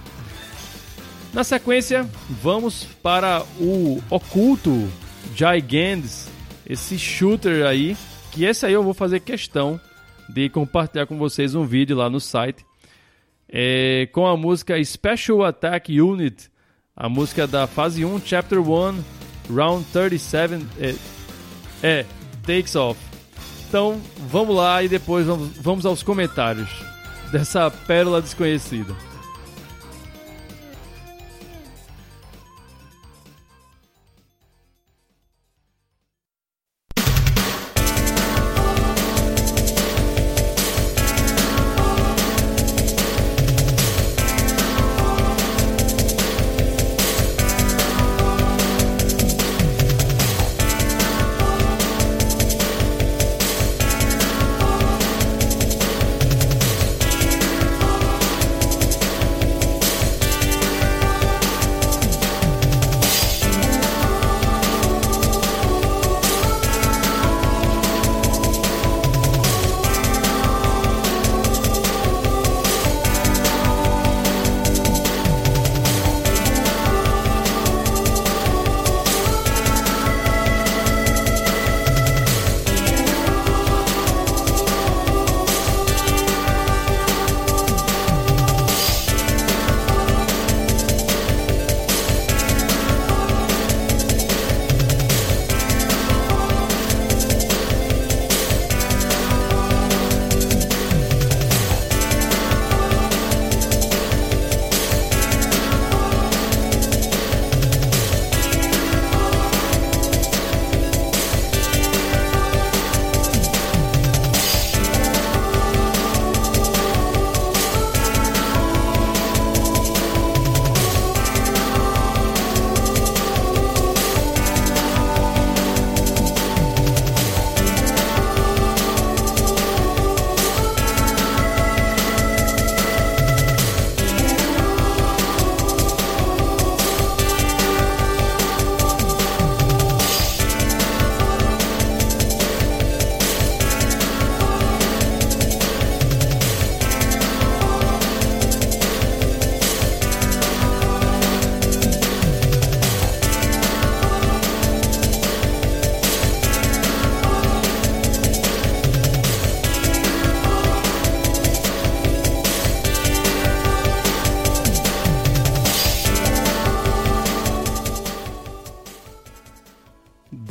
Na sequência, vamos para o Oculto Gigantes, esse shooter aí que esse aí eu vou fazer questão de compartilhar com vocês um vídeo lá no site é, com a música Special Attack Unit, a música da fase 1, Chapter 1, Round 37, é, é Takes Off. Então vamos lá e depois vamos, vamos aos comentários dessa pérola desconhecida.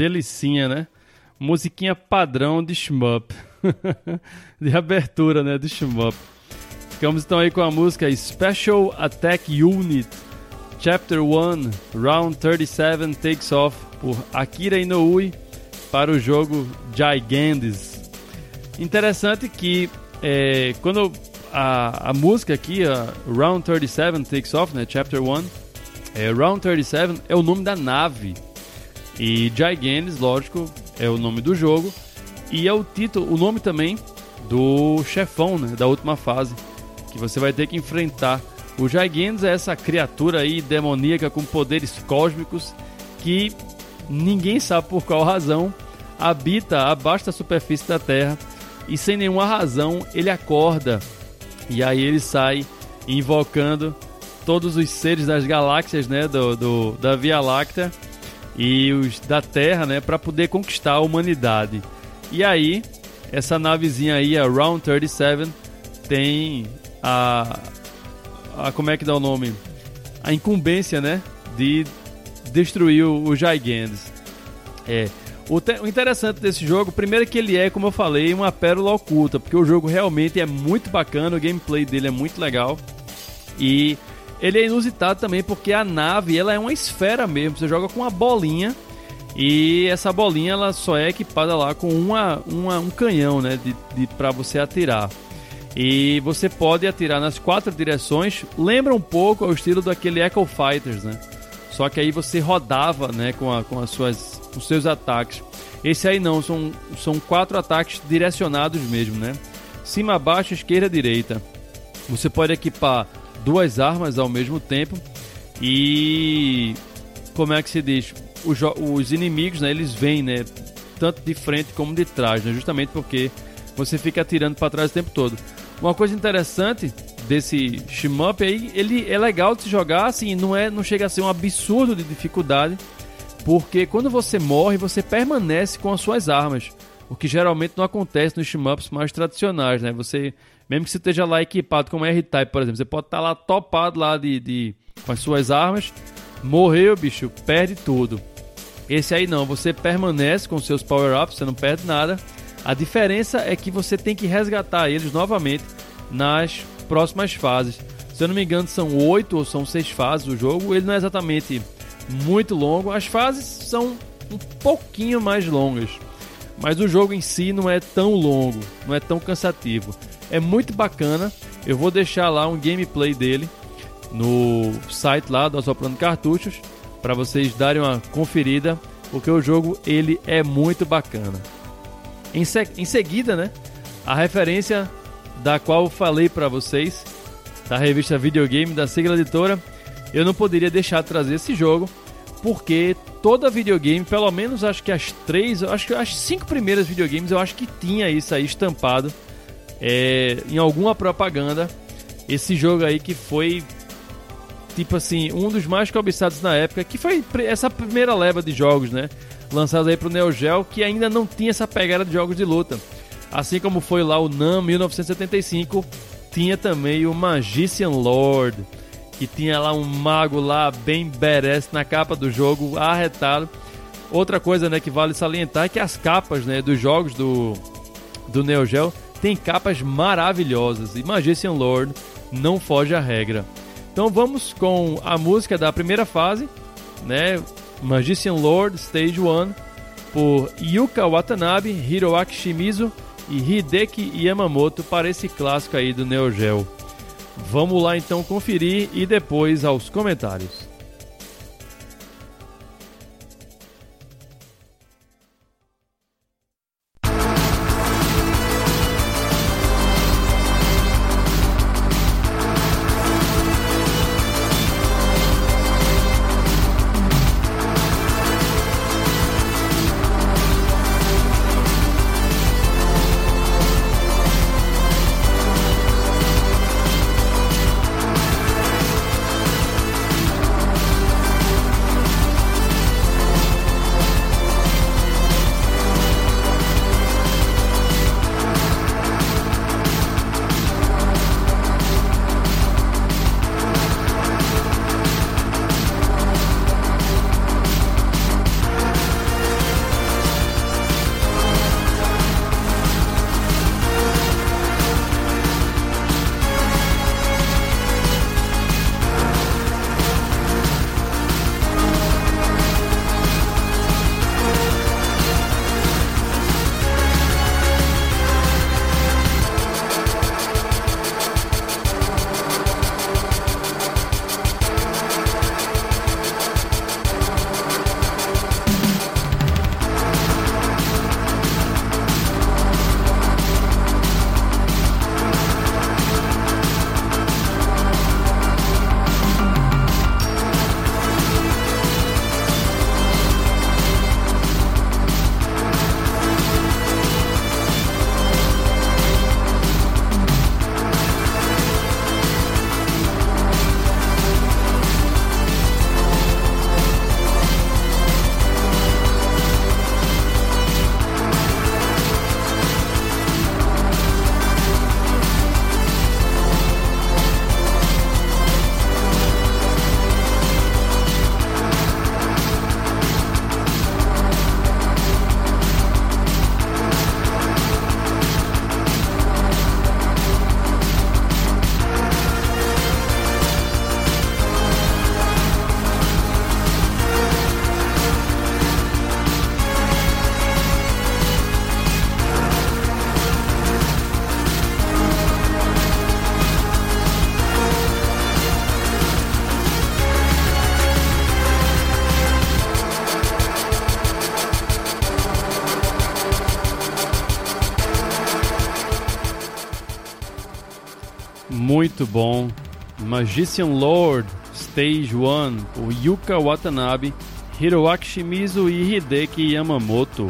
Delicinha, né? Musiquinha padrão de shmup. de abertura, né? De shmup. Ficamos então aí com a música Special Attack Unit Chapter 1 Round 37 Takes Off por Akira Inoue para o jogo Gigantes. Interessante que é, quando a, a música aqui, a Round 37 Takes Off, né, Chapter 1, é, Round 37 é o nome da nave. E Gigantes, lógico, é o nome do jogo. E é o título, o nome também do chefão, né, da última fase, que você vai ter que enfrentar. O Gigantes é essa criatura aí demoníaca com poderes cósmicos que ninguém sabe por qual razão habita abaixo da superfície da Terra e sem nenhuma razão ele acorda e aí ele sai invocando todos os seres das galáxias, né, do, do da Via Láctea e os da Terra, né, para poder conquistar a humanidade. E aí essa navezinha aí, a Round 37, tem a, a como é que dá o nome? A incumbência, né, de destruir o, Gigantes. É, o, te, o, interessante desse jogo, primeiro é que ele é, como eu falei, uma pérola oculta, porque o jogo realmente é muito bacana, o gameplay dele é muito legal. E ele é inusitado também porque a nave, ela é uma esfera mesmo, você joga com uma bolinha e essa bolinha ela só é equipada lá com uma, uma um canhão, né, de, de para você atirar. E você pode atirar nas quatro direções, lembra um pouco o estilo daquele Echo Fighters, né? Só que aí você rodava, né, com, a, com as suas os seus ataques. Esse aí não, são, são quatro ataques direcionados mesmo, né? Cima, baixo, esquerda, direita. Você pode equipar duas armas ao mesmo tempo e como é que se diz? Os, os inimigos, né, eles vêm, né, tanto de frente como de trás, né, justamente porque você fica atirando para trás o tempo todo. Uma coisa interessante desse shmup aí, ele é legal de se jogar, assim, não é, não chega a ser um absurdo de dificuldade, porque quando você morre, você permanece com as suas armas. O que geralmente não acontece nos shmups mais tradicionais, né? Você, mesmo que você esteja lá equipado como R-Type, por exemplo, você pode estar lá topado lá de, de, com as suas armas, morreu, bicho, perde tudo. Esse aí não, você permanece com seus power-ups, você não perde nada. A diferença é que você tem que resgatar eles novamente nas próximas fases. Se eu não me engano, são oito ou são seis fases do jogo. Ele não é exatamente muito longo. As fases são um pouquinho mais longas, mas o jogo em si não é tão longo, não é tão cansativo. É muito bacana. Eu vou deixar lá um gameplay dele no site lá do Assoprando Cartuchos para vocês darem uma conferida, porque o jogo ele é muito bacana. Em, se em seguida, né, a referência da qual eu falei para vocês da revista Videogame da Sigla Editora eu não poderia deixar de trazer esse jogo, porque toda videogame, pelo menos acho que as três, acho que as cinco primeiras videogames, eu acho que tinha isso aí estampado é, em alguma propaganda. Esse jogo aí que foi tipo assim, um dos mais cobiçados na época, que foi essa primeira leva de jogos, né? Lançados aí pro Neo Geo, que ainda não tinha essa pegada de jogos de luta. Assim como foi lá o NAM 1975, tinha também o Magician Lord que tinha lá um mago lá bem badass na capa do jogo, arretado. Outra coisa, né, que vale salientar é que as capas, né, dos jogos do do Neo Geo tem capas maravilhosas e Magician Lord não foge à regra. Então vamos com a música da primeira fase, né, Magician Lord Stage 1 por Yuka Watanabe, Hiroaki Shimizu e Hideki Yamamoto para esse clássico aí do Neo Geo. Vamos lá então conferir e depois aos comentários. Muito bom. Magician Lord, Stage 1, por Yuka Watanabe, Hiroaki Shimizu e Hideki Yamamoto.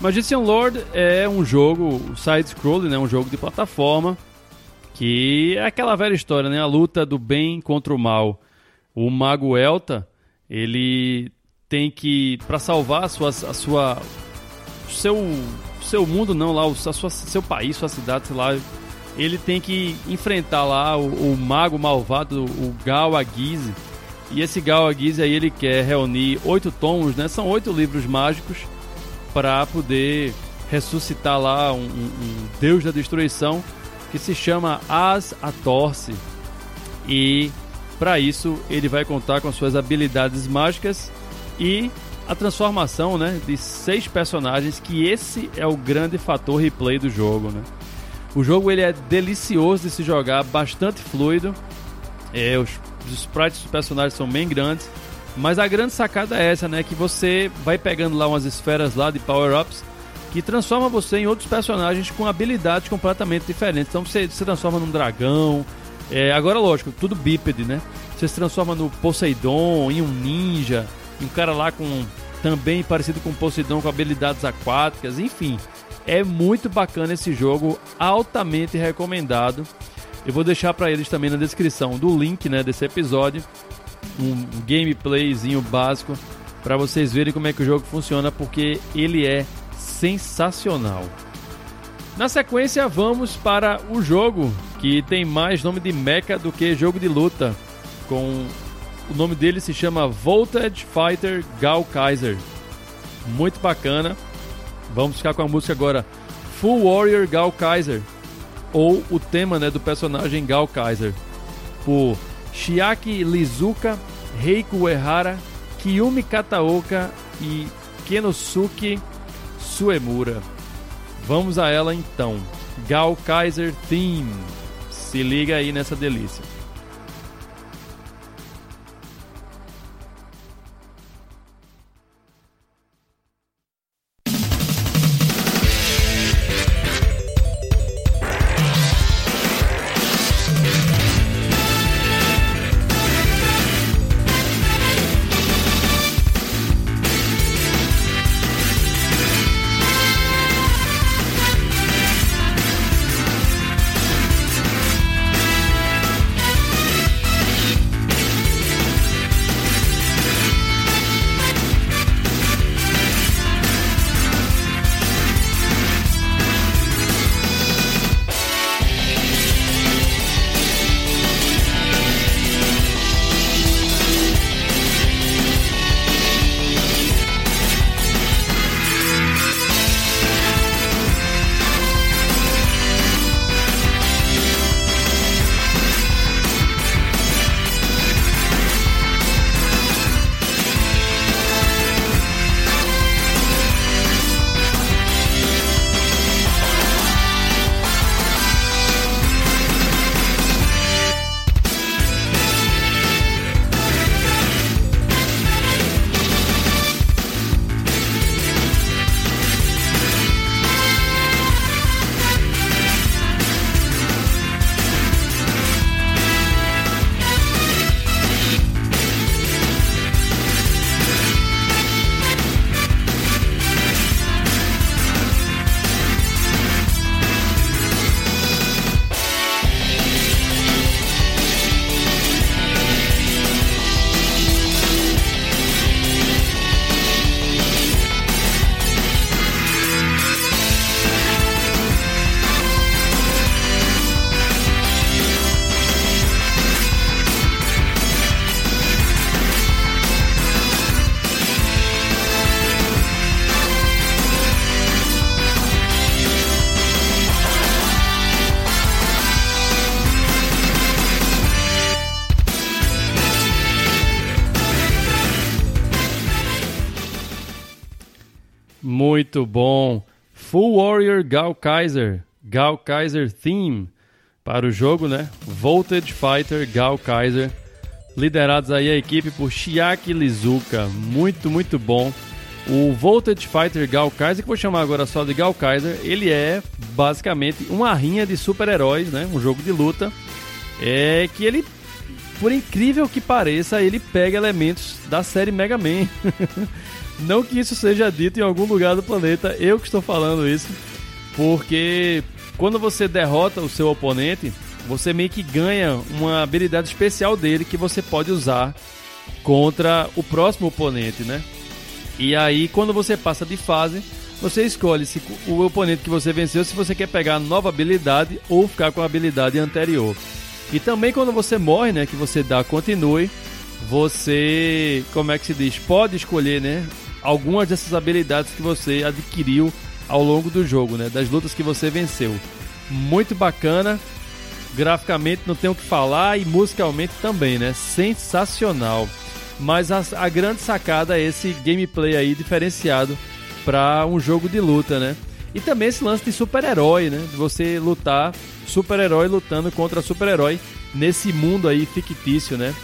Magician Lord é um jogo side-scrolling, né, um jogo de plataforma, que é aquela velha história, né, a luta do bem contra o mal. O mago Elta, ele tem que, para salvar a sua, a sua seu, seu mundo, não, lá, o a sua, seu país, sua cidade, sei lá, ele tem que enfrentar lá o, o mago malvado, o Gal Aguise. E esse Gal Aguise aí ele quer reunir oito tomos, né? São oito livros mágicos para poder ressuscitar lá um, um, um, deus da destruição que se chama As Atorce. E para isso ele vai contar com suas habilidades mágicas e a transformação né, de seis personagens, que esse é o grande fator replay do jogo. Né? O jogo ele é delicioso de se jogar, bastante fluido. É, os, os sprites dos personagens são bem grandes. Mas a grande sacada é essa, né? Que você vai pegando lá umas esferas lá de power-ups que transforma você em outros personagens com habilidades completamente diferentes. Então você se transforma num dragão. É, agora, lógico, tudo bípede, né? Você se transforma no Poseidon, em um ninja, em um cara lá com também parecido com Poseidon com habilidades aquáticas, enfim. É muito bacana esse jogo, altamente recomendado. Eu vou deixar para eles também na descrição do link né, desse episódio um gameplayzinho básico para vocês verem como é que o jogo funciona, porque ele é sensacional. Na sequência, vamos para o jogo que tem mais nome de mecha do que jogo de luta. Com o nome dele se chama Voltage Fighter Gal Kaiser. Muito bacana. Vamos ficar com a música agora Full Warrior Gal Kaiser ou o tema né, do personagem Gal Kaiser por Shiaki Lizuka, Reiko Uehara, Kiyumi Kataoka e Kenosuke Suemura. Vamos a ela então. Gal Kaiser Theme. Se liga aí nessa delícia. Muito bom. Full Warrior Gal Kaiser, Gal Kaiser Theme para o jogo, né? Voltage Fighter Gal Kaiser, liderados aí a equipe por Chiaki Lizuka. Muito, muito bom. O Voltage Fighter Gal Kaiser, que vou chamar agora só de Gal Kaiser, ele é basicamente uma rinha de super-heróis, né? Um jogo de luta. É que ele, por incrível que pareça, ele pega elementos da série Mega Man. Não que isso seja dito em algum lugar do planeta, eu que estou falando isso, porque quando você derrota o seu oponente, você meio que ganha uma habilidade especial dele que você pode usar contra o próximo oponente, né? E aí, quando você passa de fase, você escolhe se o oponente que você venceu, se você quer pegar a nova habilidade ou ficar com a habilidade anterior. E também quando você morre, né, que você dá continue, você, como é que se diz, pode escolher, né, algumas dessas habilidades que você adquiriu ao longo do jogo, né, das lutas que você venceu. Muito bacana. Graficamente não tenho o que falar e musicalmente também, né? Sensacional. Mas a, a grande sacada é esse gameplay aí diferenciado para um jogo de luta, né? E também esse lance de super-herói, né? De você lutar, super-herói lutando contra super-herói nesse mundo aí fictício, né?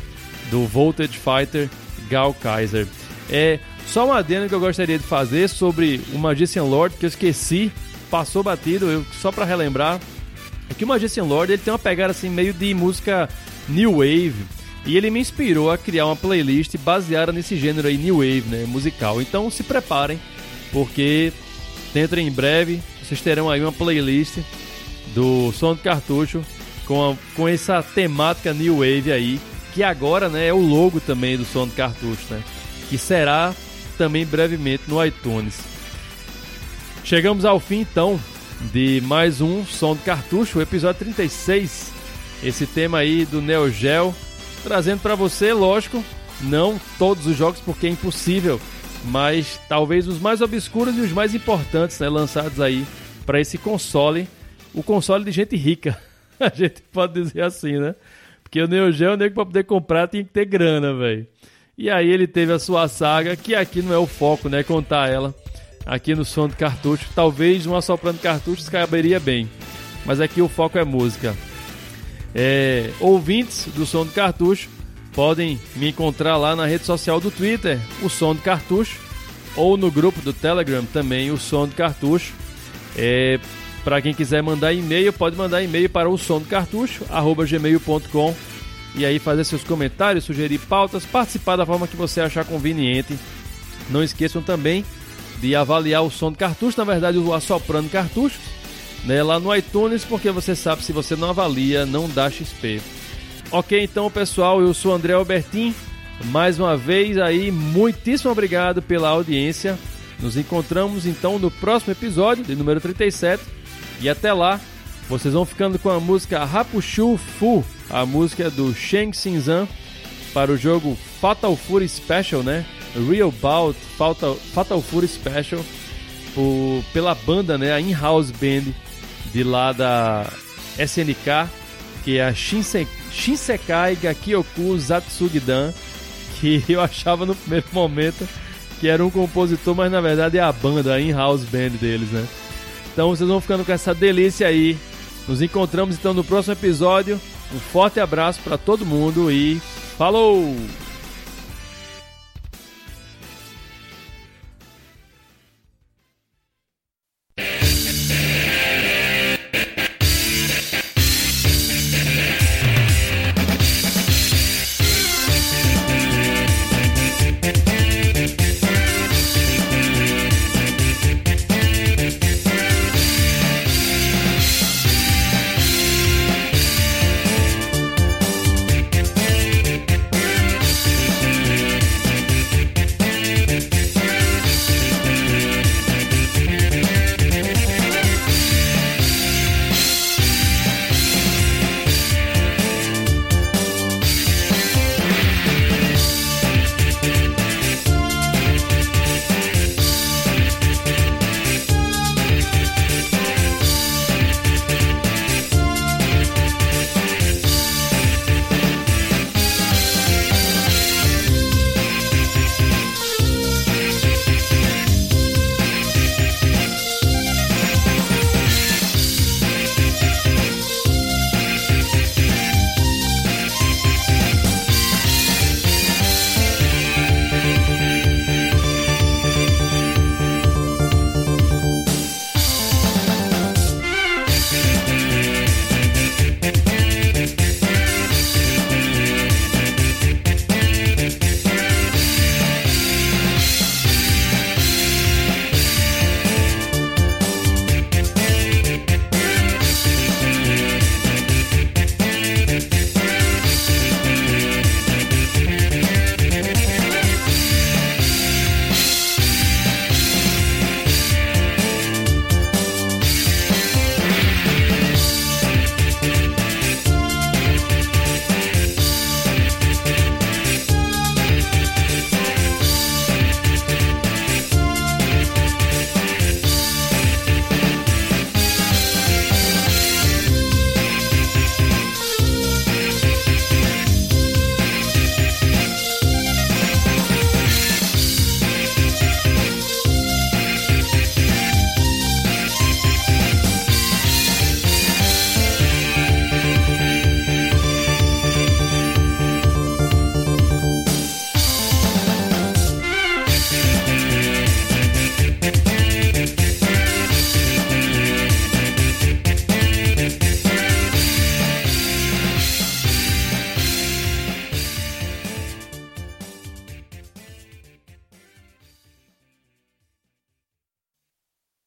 Do Voltage Fighter Gal Kaiser. É só uma adendo que eu gostaria de fazer sobre o Magician Lord que eu esqueci, passou batido, eu, só para relembrar. É que o Magician Lord ele tem uma pegada assim meio de música new wave. E ele me inspirou a criar uma playlist baseada nesse gênero aí, New Wave, né, musical. Então se preparem, porque dentro em breve vocês terão aí uma playlist do som do cartucho com, a, com essa temática New Wave aí, que agora né, é o logo também do som do cartucho, né? Que será também brevemente no iTunes. Chegamos ao fim então de mais um som do cartucho, episódio 36. Esse tema aí do Neo Geo trazendo para você, lógico, não todos os jogos porque é impossível, mas talvez os mais obscuros e os mais importantes, né, lançados aí para esse console, o console de gente rica. A gente pode dizer assim, né? Porque o Neo Geo, o nego para poder comprar tinha que ter grana, velho. E aí ele teve a sua saga, que aqui não é o foco, né, contar ela aqui no som do cartucho. Talvez um assoprando cartuchos caberia bem, mas aqui o foco é música. É, ouvintes do Som do Cartucho podem me encontrar lá na rede social do Twitter, o Som do Cartucho, ou no grupo do Telegram também, o Som do Cartucho. É, para quem quiser mandar e-mail, pode mandar e-mail para o som do cartucho, gmail.com e aí fazer seus comentários, sugerir pautas, participar da forma que você achar conveniente. Não esqueçam também de avaliar o som do cartucho, na verdade o Assoprando Cartuchos, né, lá no iTunes, porque você sabe se você não avalia, não dá XP. Ok, então pessoal, eu sou André Albertin. Mais uma vez aí, muitíssimo obrigado pela audiência. Nos encontramos então no próximo episódio, de número 37. E até lá, vocês vão ficando com a música Rapushu Fu, a música do Sheng Xinzan para o jogo Fatal Fury Special, né? Real Bout Fatal, Fatal Fury Special pela banda, né? A In-House Band de lá da SNK, que é a Shinse, Shinsekai Gakyoku Zatsugidan, que eu achava no primeiro momento que era um compositor, mas na verdade é a banda, a in-house band deles, né? Então vocês vão ficando com essa delícia aí. Nos encontramos então no próximo episódio. Um forte abraço para todo mundo e falou!